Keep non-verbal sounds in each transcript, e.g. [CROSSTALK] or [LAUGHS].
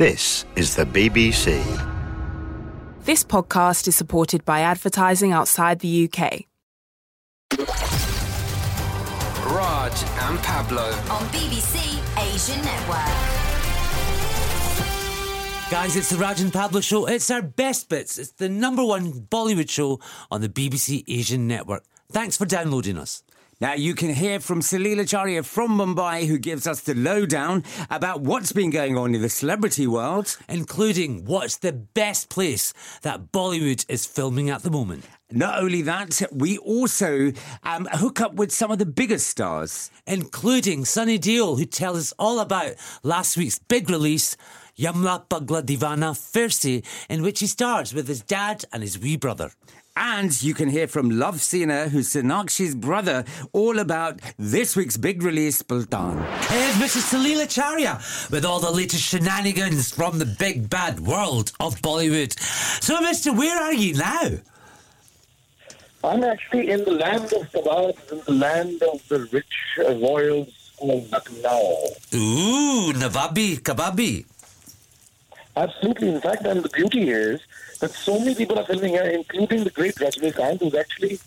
This is the BBC. This podcast is supported by advertising outside the UK. Raj and Pablo. on BBC Asian Network. Guys, it's the Raj and Pablo show. It's our best bits. It's the number one Bollywood show on the BBC Asian network. Thanks for downloading us. Now, you can hear from Salil Acharya from Mumbai, who gives us the lowdown about what's been going on in the celebrity world. Including what's the best place that Bollywood is filming at the moment. Not only that, we also um, hook up with some of the biggest stars. Including Sunny Deol, who tells us all about last week's big release, Yamla Pagla Deewana Phir Se, in which he stars with his dad and his wee brother. And you can hear from Luv Sinha, who's Sonakshi's brother, all about this week's big release, Paltan. Here's Mrs. Salila Acharya with all the latest shenanigans from the big bad world of Bollywood. So, Mr. Where are you now? I'm actually in the land of kebabs, in the land of the rich uh, royals of Lucknow. Ooh, Navabi, Kababi. Absolutely. In fact, and the beauty is that so many people are filming here, including the great Rajnikant, who's actually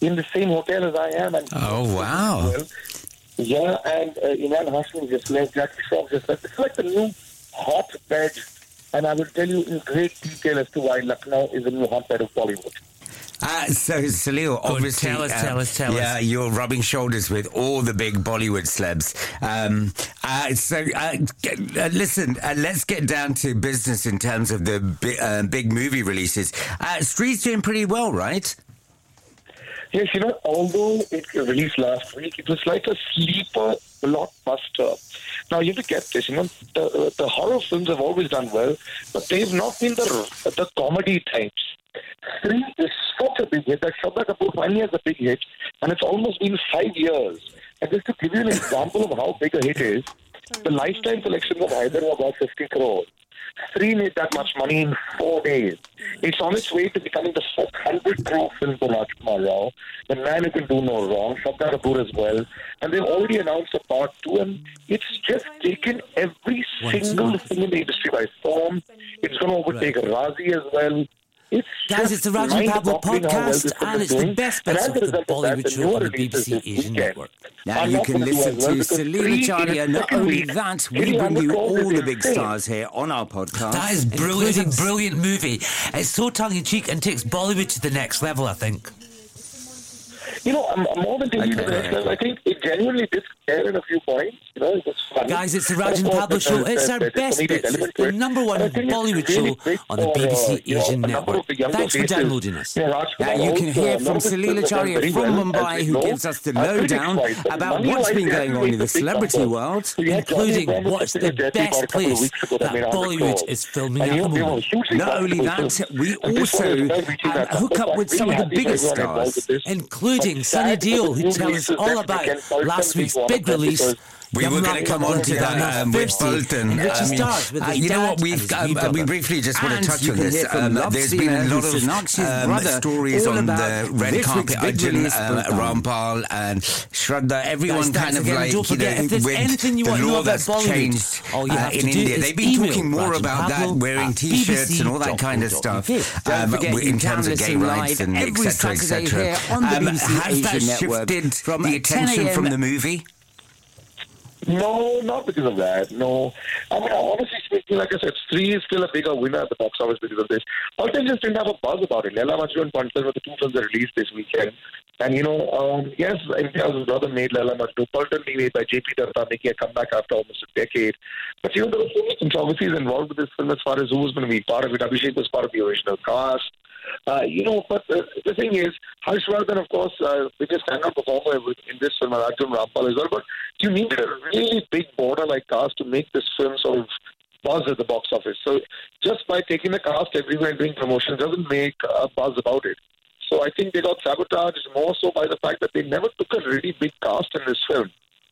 in the same hotel as I am. And Oh, wow. Well, yeah, and uh, Emraan Hashmi just left, Jackie Shroff just left. It's like the new hotbed, and I will tell you in great detail as to why Lucknow is the new hotbed of Bollywood. Uh, so, Salil, obviously. tell us, uh, tell us, tell yeah, us. you're rubbing shoulders with all the big Bollywood celebs. Um, uh, so, uh, g- uh, listen, uh, let's get down to business in terms of the bi- uh, big movie releases. Uh, Stree's doing pretty well, right? Yes, you know, although it released last week, it was like a sleeper blockbuster. Now, you have to get this, you know, the, the horror films have always done well, but they've not been the, the comedy types. Stree is such a big hit that Shraddha Kapoor finally has a big hit, and it's almost been five years. And just to give you an example of how big a hit is, the lifetime collection of Haider was about 50 crores. Stree made that much money in four days. It's on its way to becoming the 400 crore film for Rajkummar Rao, the man who can do no wrong, Shraddha Kapoor as well. And they've already announced a part two, and it's just taken every single thing in the industry by storm. It's going to overtake Raazi as well. It's Guys, it's the Raj and Pablo mind-boggling how well podcast, and it's the best And bits of the result of that, Bollywood show on the BBC Asian network. Now you can listen to because Salil three in Acharya. the Not only that, we bring you all the big stars here on our podcast. That is brilliant, brilliant movie. It's so tongue in cheek and takes Bollywood to the next level, I think. You know, I'm, I'm more than taking it to the. I think it genuinely did scare in a few points. You know, it was funny. Guys, it's the But Raj and Pablo show. It's there's- our there's best comedic bits. element It's the number one And I think it's Bollywood really show on the for, uh, BBC you know, Asian network. of the Thanks for downloading us. You Now you can hear a from of his Salil films have done Acharya very from well, Mumbai, who know, gives us the lowdown about what's been going on in the celebrity world. So you had Johnny Including what's the best Bar a couple of place that Bollywood is filming at the know, they were moment. Not only that, we also one is well reaching that hook up with some of the biggest stars. Including Sunny sad who tells us all about last week's big release. We were going to come on to that um, with Paltan. In which he I with uh, you know what? We've um, uh, we briefly just want to touch on this. Um, there's been a lot of um, stories on the red carpet. Arjun, uh, um, Rampal, and Shraddha. Everyone kind of like you know with anything you the want to know law that's changed uh, in India. They've been talking more about that, wearing T-shirts and all that kind of stuff. bbc.co.uk. um, Don't forget, in terms of gay rights and etc. Etc. on the Um, has that shifted the attention from the movie? No, not because of that. No. I mean, honestly speaking, like I said, Stree is still a bigger winner at the box office because of this. Paltan just didn't have a buzz about it. Laila Majnu and Paltan were the two films that released this weekend. And, you know, um, yes, Imtiaz's brother made Laila Majnu. Paltan being made by J.P. Dutta, making a comeback after almost a decade. But, you know, there were so many controversies involved with this film as far as who was going to be part of it. Abhishek was part of the original cast. Uh, you know, but uh, the thing is, Harshvardhan, of course, uh, biggest standout performer in this film, Arjun Rampal as well. But you needed a really big border-like cast to make this film sort of buzz at the box office. So just by taking the cast everywhere and doing promotion doesn't make a buzz about it. So I think they got sabotaged more so by the fact that they never took a really big cast in this film.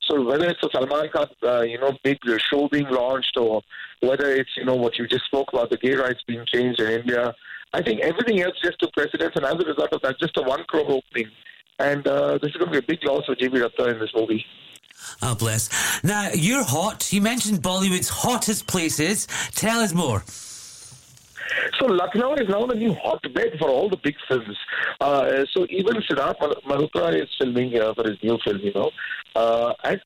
So whether it's a Salman Khan, uh, you know, big show being launched, or whether it's you know what you just spoke about, the gay rights being changed in India, I think everything else just took precedence, and as a result of that, just a one crore opening, and uh, this is going to be a big loss for JP Dutta in this movie. Oh, bless. Now, you're hot. You mentioned Bollywood's hottest places. Tell us more. So Lucknow is now the new hotbed for all the big films. Uh, so even Siddharth Mal- Malhotra is filming here for his new film, you know. Uh, and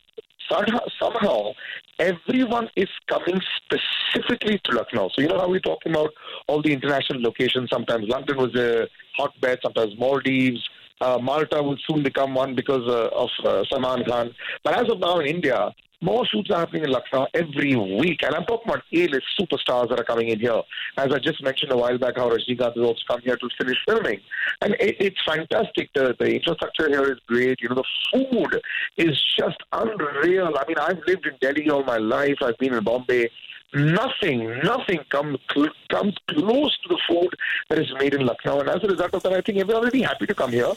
somehow, somehow everyone is coming specifically to Lucknow. So you know how we're talking about all the international locations. Sometimes London was a hotbed, sometimes Maldives. Uh, Malta will soon become one because uh, of uh, Salman Khan. But as of now in India, more shoots are happening in Lucknow every week. And I'm talking about A-list superstars that are coming in here. As I just mentioned a while back, how Rajnikant has also come here to finish filming. And it, it's fantastic. The, the infrastructure here is great. You know, the food is just unreal. I mean, I've lived in Delhi all my life. I've been in Bombay. Nothing, nothing comes cl- comes close to the food that is made in Lucknow. And as a result of that, I think everyone will be happy to come here.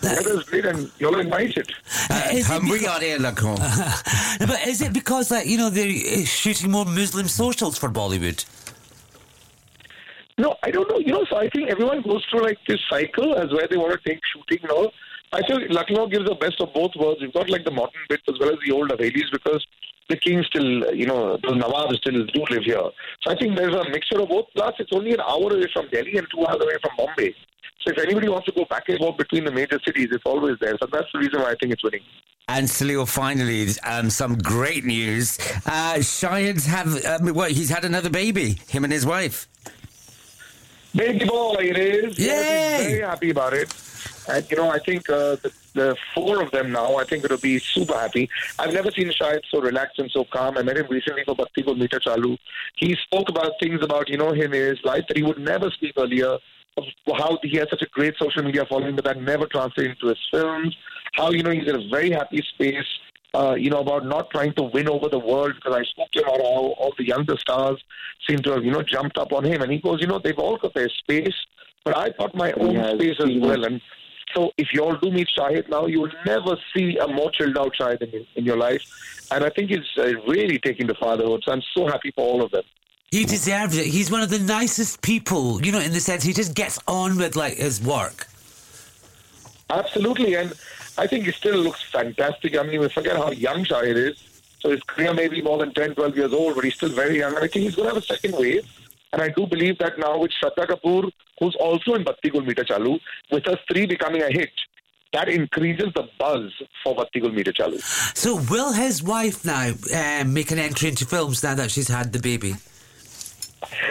That is weather is great and you're invited. Uh, is, it Hum because, regardez Lacan. [LAUGHS] but is it because that you know they're uh, shooting more Muslim socials for Bollywood? No, I don't know. You know, so I think everyone goes through like this cycle as where they want to take shooting and all. I think Lucknow gives the best of both worlds. You've got like the modern bits as well as the old Havelis because the king still, you know, the Nawab still do live here. So I think there's a mixture of both. Plus, it's only an hour away from Delhi and two hours away from Bombay. So if anybody wants to go back and forth between the major cities, it's always there. So that's the reason why I think it's winning. And Salil, finally, um, some great news. Uh, Shahid's have, um, well, he's had another baby, him and his wife. Baby boy, it is. Yay! he's very happy about it. And, you know, I think uh, the, the four of them now, I think it'll be super happy. I've never seen Shahid so relaxed and so calm. I met him recently for Batti Gul Meter Chalu. He spoke about things about, you know, him in his life that he would never speak earlier. Of how he has such a great social media following, but that never translated into his films. How, you know, he's in a very happy space. Uh, you know, about not trying to win over the world because I spoke to him about how all the younger stars seem to have, you know, jumped up on him. And he goes, you know, they've all got their space, but I've got my own Yes, space as well. And so if you all do meet Shahid now, you will never see a more chilled out Shahid in, in your life. And I think he's uh, really taking the fatherhood. So I'm so happy for all of them. He deserves it. He's one of the nicest people, you know, in the sense he just gets on with like his work. Absolutely. And I think he still looks fantastic. I mean, we forget how young Shahid is. So his career may be more than 10, 12 years old, but he's still very young. And I think he's going to have a second wave. And I do believe that now with Shraddha Kapoor, who's also in Batti Gul Chalu, with us Stree becoming a hit, that increases the buzz for Batti Gul Chalu. So will his wife now um, make an entry into films now that she's had the baby?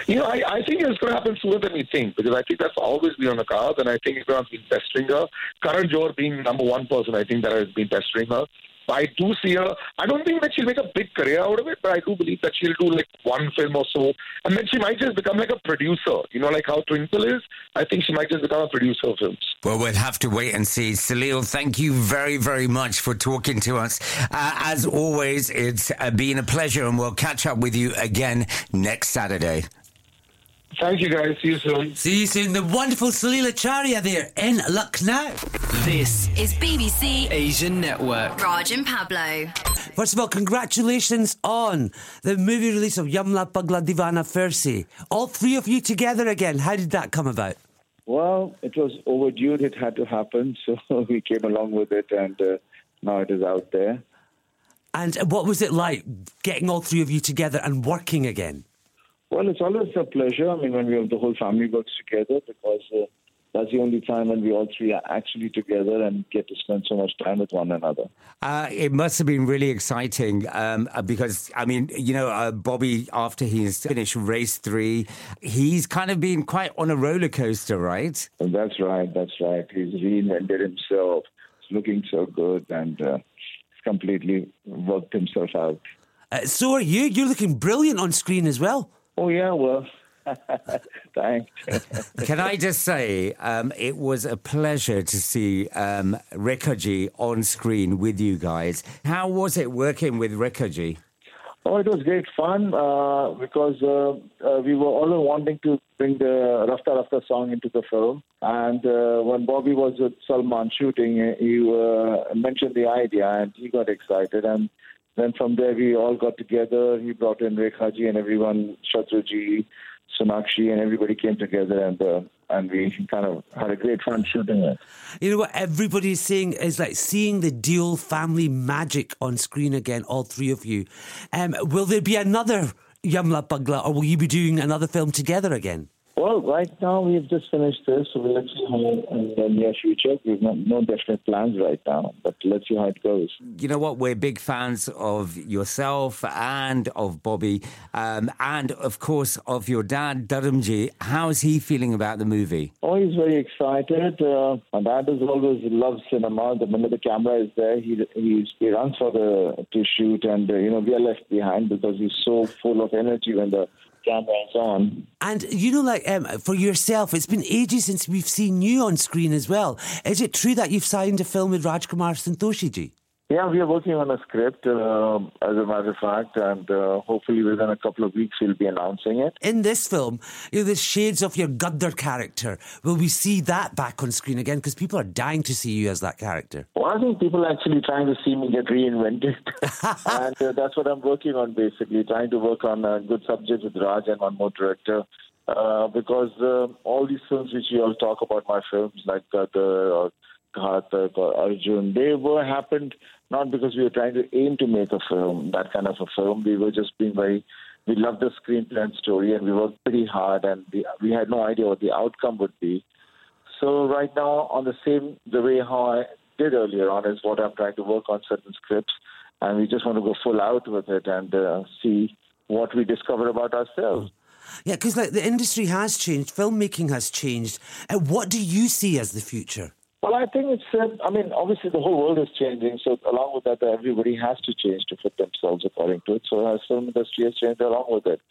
You know, I, I think it's going to happen sooner than we think because I think that's always been on the cards, and I think everyone's been pestering her. Karan Johar being number one person, I think that has been pestering her. I do see her. I don't think that she'll make a big career out of it, but I do believe that she'll do like one film or so, and then she might just become like a producer. You know, like how Twinkle is. I think she might just become a producer of films. Well, we'll have to wait and see. Salil, thank you very, very much for talking to us. Uh, as always, it's uh, been a pleasure, and we'll catch up with you again next Saturday. Thank you, guys. See you soon. See you soon. The wonderful Salil Acharya there in Lucknow. This Is BBC Asian Network. Raj and Pablo. First of all, congratulations on the movie release of Yamla Pagla Deewana Phir Se. All three of you together again. How did that come about? Well, it was overdue. It had to happen, [LAUGHS] so we came along with it, and uh, now it is out there. And what was it like getting all three of you together and working again? Well, it's always a pleasure. I mean, when we have the whole family works together, because uh, that's the only time when we all three are actually together and get to spend so much time with one another. Uh, it must have been really exciting um, uh, because, I mean, you know, uh, Bobby, after he's finished race three, he's kind of been quite on a roller coaster, right? And that's right. That's right. He's reinvented himself. He's looking so good, and uh, he's completely worked himself out. Uh, so are you. You're looking brilliant on screen as well. Oh yeah, well, [LAUGHS] thanks. Can I just say, um, it was a pleasure to see um, on screen with you guys. How was it working with Rekhaji? Oh, it was great fun uh, because uh, uh, we were all wanting to bring the Rafta Rafta song into the film. And uh, when Bobby was with Salman shooting, he uh, mentioned the idea and he got excited. And then from there, we all got together. He brought in Rekhaji and everyone, Shatruji, Sonakshi and everybody came together and uh, and we kind of had a great fun shooting it. You know what everybody's saying is like seeing the Deol family magic on screen again, all three of you. Um, will there be another Yamla Pagla or will you be doing another film together again? Well, right now we've just finished this, so let's see how in the near future. We've not, no definite plans right now, but let's see how it goes. You know what? We're big fans of yourself and of Bobby, um, and of course of your dad, Dharamji. How's he feeling about the movie? Oh, he's very excited. Uh, my dad has always loved cinema. The minute the camera is there, he he's, he runs for the to shoot, and uh, you know we are left behind because he's so full of energy when the on. And you know, like um, for yourself, it's been ages since we've seen you on screen as well. Is it true that you've signed a film with Rajkumar Santoshiji? Yeah, we are working on a script, uh, as a matter of fact, and uh, hopefully within a couple of weeks we'll be announcing it. In this film, you know, the shades of your Gadar character. Will we see that back on screen again? Because people are dying to see you as that character. Well, I think people are actually trying to see me get reinvented, [LAUGHS] and uh, that's what I'm working on. Basically, trying to work on a good subject with Raj and one more director. Uh, because uh, all these films which you all talk about, my films like uh, the Ghatak or Arjun, they were happened not because we were trying to aim to make a film, that kind of a film. We were just being very, we loved the screenplay and story, and we worked pretty hard, and we, we had no idea what the outcome would be. So right now, on the same the way how I did earlier on, is what I'm trying to work on certain scripts, and we just want to go full out with it and uh, see what we discover about ourselves. Yeah, because like the industry has changed, filmmaking has changed. Uh, what do you see as the future? Well, I think it's. Uh, I mean, obviously the whole world is changing. So along with that, everybody has to change to fit themselves according to it. So our film industry has changed along with it.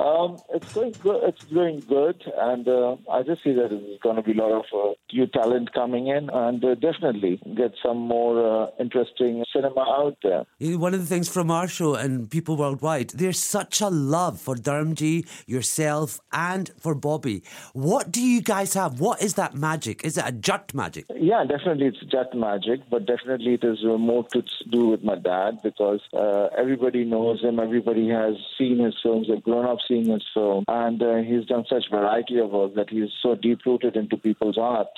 Um, it's going good. It's doing good, and uh, I just see that there's going to be a lot of uh, new talent coming in, and uh, definitely get some more uh, interesting cinema out there. One of the things from our show and people worldwide, there's such a love for Dharamji, yourself, and for Bobby. What do you guys have? What is that magic? Is it a Jat magic? Yeah, definitely it's Jat magic, but definitely it is uh, more to do with my dad because uh, everybody knows him, everybody has seen his films, they've grown up seeing his film, and uh, he's done such variety of work that he's so deep rooted into people's art.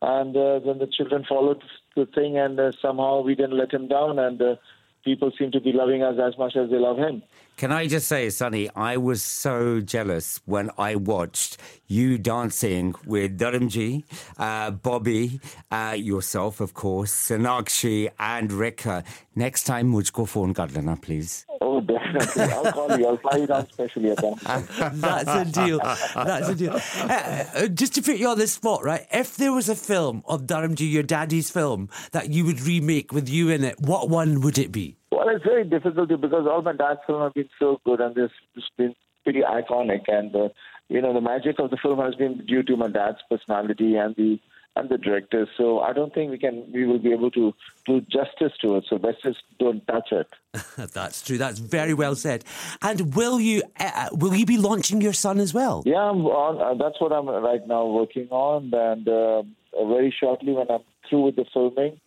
And uh, then the children followed the thing, and uh, somehow we didn't let him down, and uh, people seem to be loving us as much as they love him. Can I just say, Sunny, I was so jealous when I watched you dancing with Dharamji, uh, Bobby, uh, yourself, of course, Sonakshi, and Rekha. Next time, mujhko phone kar lena, please. Oh, definitely. I'll call you. I'll fly you down specially at. [LAUGHS] That's a deal. That's a deal. [LAUGHS] Uh, uh, just to put you on the spot, right? If there was a film of Dharamji, your daddy's film, that you would remake with you in it, what one would it be? Well, it's very difficult to, because all my dad's films have been so good and they've been pretty iconic. And, uh, you know, the magic of the film has been due to my dad's personality and the and the director. So I don't think we can we will be able to do justice to it. So let's just don't touch it. [LAUGHS] That's true. That's very well said. And will you uh, will you be launching your son as well? Yeah, I'm on, uh, that's what I'm right now working on. And uh, very shortly, when I'm through with the filming,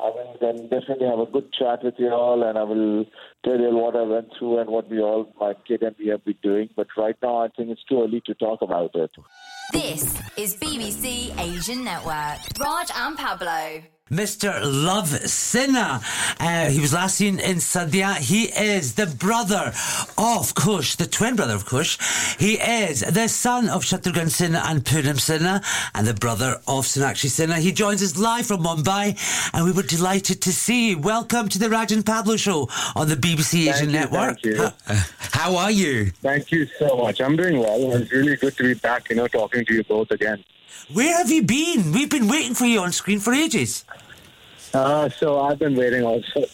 I will then definitely have a good chat with you all, and I will tell you what I went through and what we all, my kid and we have been doing. But right now, I think it's too early to talk about it. This is BBC Asian Network. Raj and Pablo. Mr. Luv Sinha. Uh, he was last seen in Sadiyaan. He is the brother of Kush, the twin brother of Kush. He is the son of Shatrughan Sinha and Poonam Sinha, and the brother of Sonakshi Sinha. He joins us live from Mumbai, and we were delighted to see you. Welcome to the Raj and Pablo Show on the BBC Thank Asian you, Network. thank you. How are you? Thank you so much. I'm doing well. It's really good to be back, you know, talking to you both again. Where have you been? We've been waiting for you on screen for ages. Uh, so I've been waiting also. [LAUGHS]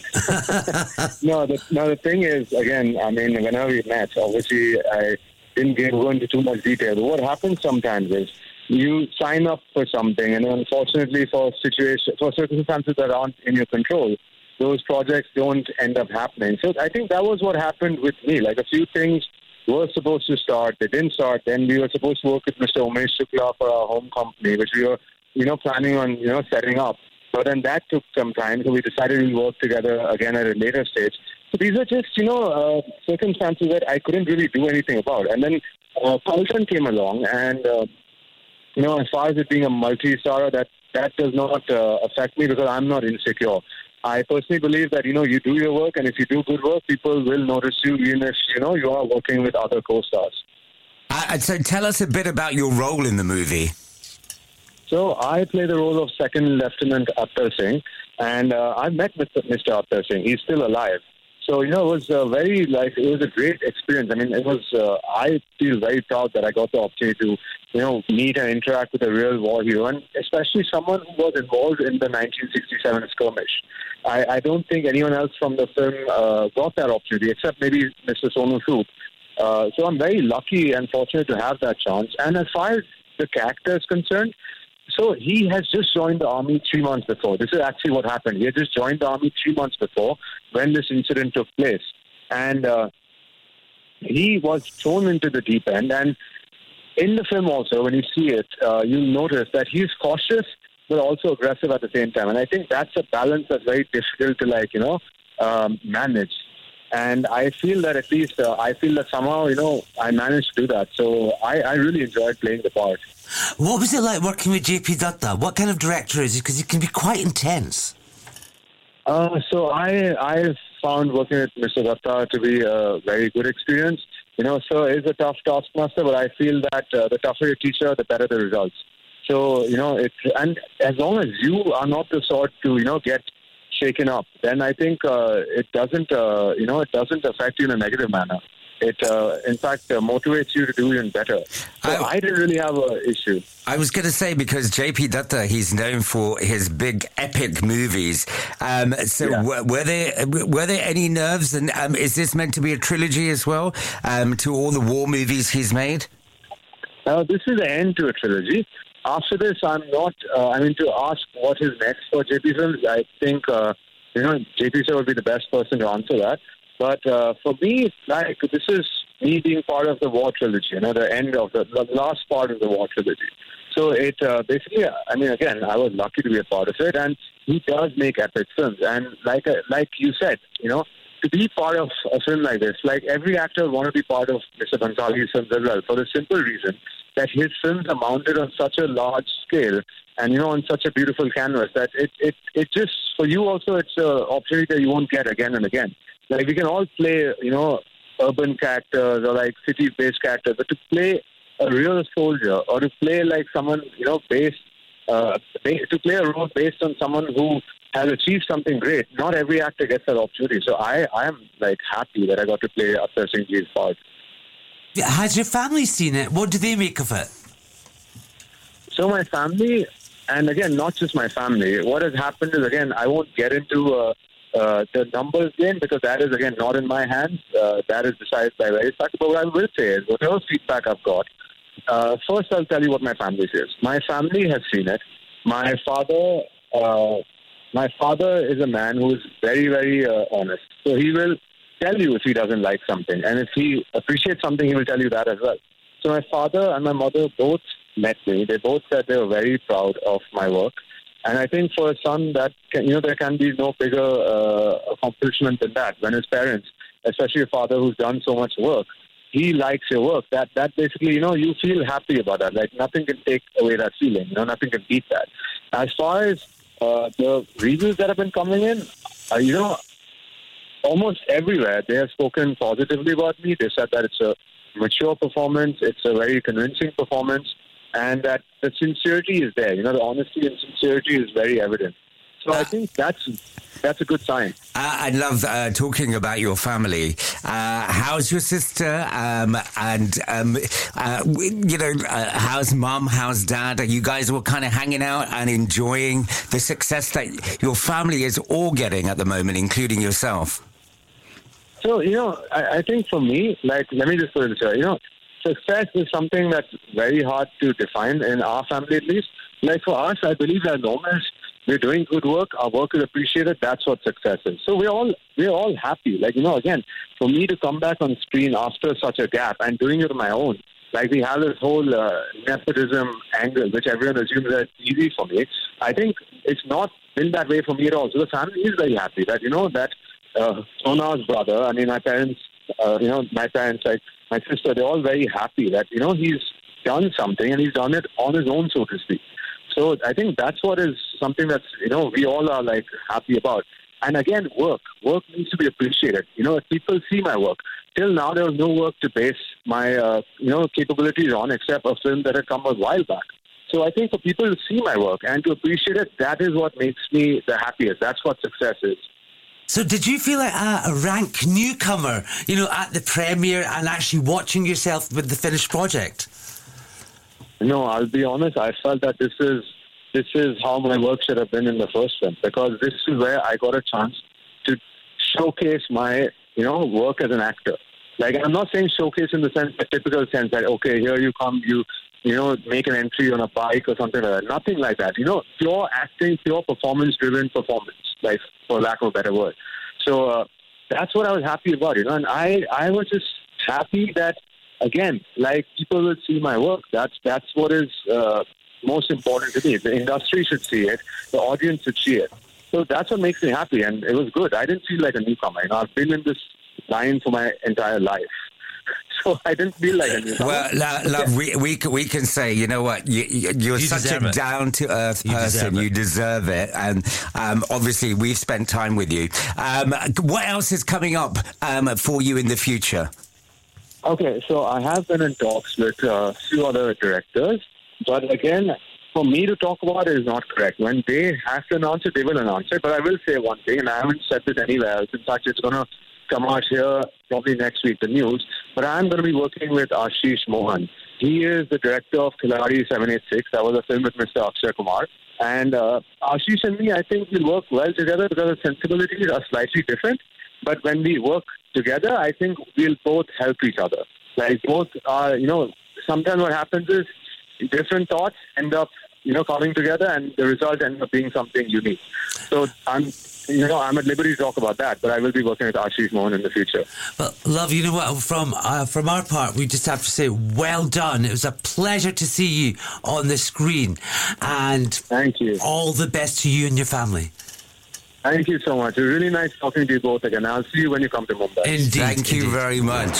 no, the, no, the thing is, again, I mean, whenever we met, obviously I didn't get, go into too much detail. But what happens sometimes is you sign up for something, and unfortunately, for situation, for circumstances that aren't in your control, those projects don't end up happening. So I think that was what happened with me. Like a few things were supposed to start, they didn't start. Then we were supposed to work with Mr. Umesh Shukla for our home company, which we were, you know, planning on, you know, setting up. But then that took some time, so we decided we'd work together again at a later stage. So these are just, you know, uh, circumstances that I couldn't really do anything about. And then uh, Paltan came along, and uh, you know, as far as it being a multi-star, that that does not uh, affect me because I'm not insecure. I personally believe that you know you do your work, and if you do good work, people will notice you, even if you know you are working with other co-stars. Uh, so tell us a bit about your role in the movie. So I play the role of Second Lieutenant Attar Singh, and uh, I met with Mr. Attar Singh. He's still alive. So you know, it was a very like it was a great experience. I mean, it was. Uh, I feel very proud that I got the opportunity to you know meet and interact with a real war hero, and especially someone who was involved in the 1967 skirmish. I, I don't think anyone else from the film uh, got that opportunity, except maybe Mr. Sonu Sood. Uh, so I'm very lucky and fortunate to have that chance. And as far as the character is concerned, so he has just joined the army three months before. This is actually what happened. He had just joined the army three months before when this incident took place, and uh, he was thrown into the deep end. And in the film, also, when you see it, uh, you'll notice that he's cautious but also aggressive at the same time. And I think that's a balance that's very difficult to like you know um, manage. And I feel that at least uh, I feel that somehow you know I managed to do that. So I, I really enjoyed playing the part. What was it like working with JP Dutta? What kind of director is he? Because he can be quite intense. Uh, so I I found working with Mr. Dutta to be a very good experience. You know, so it's a tough taskmaster, but I feel that uh, the tougher your teacher, the better the results. So you know, it's and as long as you are not the sort to you know get shaken up, then I think uh, it doesn't uh, you know it doesn't affect you in a negative manner. It uh, in fact uh, motivates you to do even better. So I- I didn't really have an issue. I was going to say because JP Dutta, he's known for his big epic movies. Um, so Yeah. were, were there were there any nerves? And um, is this meant to be a trilogy as well um, to all the war movies he's made? Uh, this is the end to a trilogy. After this, I'm not. Uh, I mean, to ask what is next for JP Films, I think uh, you know JP sir would be the best person to answer that. But uh, for me, like this is me being part of the war trilogy. You know, the end of the, the last part of the war trilogy. So it uh, basically, I mean, again, I was lucky to be a part of it, and he does make epic films. And like uh, like you said, you know, to be part of a film like this, like every actor want to be part of Mr. Bhansali's films as well, for the simple reason that his films are mounted on such a large scale and you know on such a beautiful canvas that it it it just for you also it's an opportunity that you won't get again and again. Like we can all play, you know, urban characters or like city-based characters, but to play a real soldier or to play like someone, you know, based uh, to play a role based on someone who has achieved something great. Not every actor gets that opportunity. So I, I am like happy that I got to play Attar Singh Ji's part. Has your family seen it? What do they make of it? So my family, and again, not just my family. What has happened is again, I won't get into uh, uh, the numbers game because that is again not in my hands. Uh, that is decided by various factors. But what I will say is, whatever feedback I've got, uh, first I'll tell you what my family says. My family has seen it. My father, uh, my father is a man who is very, very uh, honest. So he will tell you if he doesn't like something, and if he appreciates something, he will tell you that as well. So my father and my mother both met me. They both said they were very proud of my work. And I think for a son, that can, you know, there can be no bigger uh, accomplishment than that. When his parents, especially a father who's done so much work, he likes your work. That that basically, you know, you feel happy about that. Like nothing can take away that feeling. You know, nothing can beat that. As far as uh, the reviews that have been coming in, uh, you know, almost everywhere they have spoken positively about me. They said that it's a mature performance, it's a very convincing performance, and that the sincerity is there. You know, the honesty and sincerity is very evident. So I think that's that's a good sign. I, I love uh, talking about your family. Uh, how's your sister? Um, and um, uh, you know, uh, how's mum? How's dad? Are you guys all kind of hanging out and enjoying the success that your family is all getting at the moment, including yourself? So, you know, I, I think for me, like, let me just put it this way, you know, success is something that's very hard to define in our family at least. Like for us, I believe that as long as we're doing good work, our work is appreciated, that's what success is. So we're all we're all happy. Like, you know, again, for me to come back on screen after such a gap and doing it on my own, like we have this whole uh, nepotism angle, which everyone assumes that it's easy for me. I think it's not been that way for me at all. So the family is very happy that, you know, that uh, Sona's brother, I mean, my parents, uh, you know, my parents, like, my sister, they're all very happy that, you know, he's done something and he's done it on his own, so to speak. So I think that's what is something that's, you know, we all are like happy about. And again, work. Work needs to be appreciated. You know, people see my work, till now there was no work to base my, uh, you know, capabilities on except a film that had come a while back. So I think for people to see my work and to appreciate it, that is what makes me the happiest. That's what success is. So, did you feel like a, rank newcomer, you know, at the premiere and actually watching yourself with the finished project? No, I'll be honest. I felt that this is this is how my work should have been in the first film because this is where I got a chance to showcase my you know work as an actor. Like I'm not saying showcase in the sense, the typical sense that okay, here you come, you you know make an entry on a bike or something like that. Nothing like that. You know, pure acting, pure performance-driven performance, like for lack of a better word. So uh, that's what I was happy about. You know, and I I was just happy that again, like people will see my work. That's that's what is uh, most important to me. The industry should see it. The audience should see it. So that's what makes me happy, and it was good. I didn't feel like a newcomer. You know, I've been in this line for my entire life. [LAUGHS] So I didn't feel like a newcomer. Well, lo- Luv, we, we, we can say, you know what, you, you- you're You such a down to earth person. deserve. You deserve it. And um, obviously, we've spent time with you. Um, what else is coming up um, for you in the future? Okay, so I have been in talks with a few other directors, but again, for me to talk about it is not correct. When they have to announce it, they will announce it. But I will say one thing, and I haven't said this anywhere else. In fact, it's going to come out here probably next week, the news. But I'm going to be working with Ashish Mohan. He is the director of Khiladi 786. That was a film with Mr. Akshay Kumar. And uh, Ashish and me, I think, will work well together because our sensibilities are slightly different. But when we work together, I think we'll both help each other. Like both are, you know, sometimes what happens is different thoughts end up, you know, coming together and the result ends up being something unique. So I'm, you know, I'm at liberty to talk about that, but I will be working with Ashish Mohan in the future. Well, Luv, you know what? From uh, from our part, we just have to say, well done. It was a pleasure to see you on the screen, and Thank you. all the best to you and your family. Thank you so much. It was really nice talking to you both again. I'll see you when you come to Mumbai. Indeed. Thank you indeed. very much.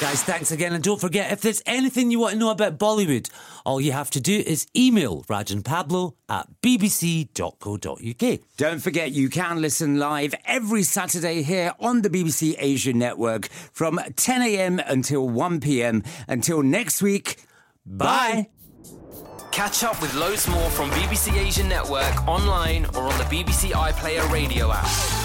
Guys, thanks again. And don't forget, if there's anything you want to know about Bollywood, all you have to do is email Rajan Pablo at bbc.co.uk. Don't forget, you can listen live every Saturday here on the BBC Asia Network from 10 a.m. until 1 p.m. Until next week, bye. Catch up with loads more from BBC Asia Network online or on the BBC iPlayer radio app.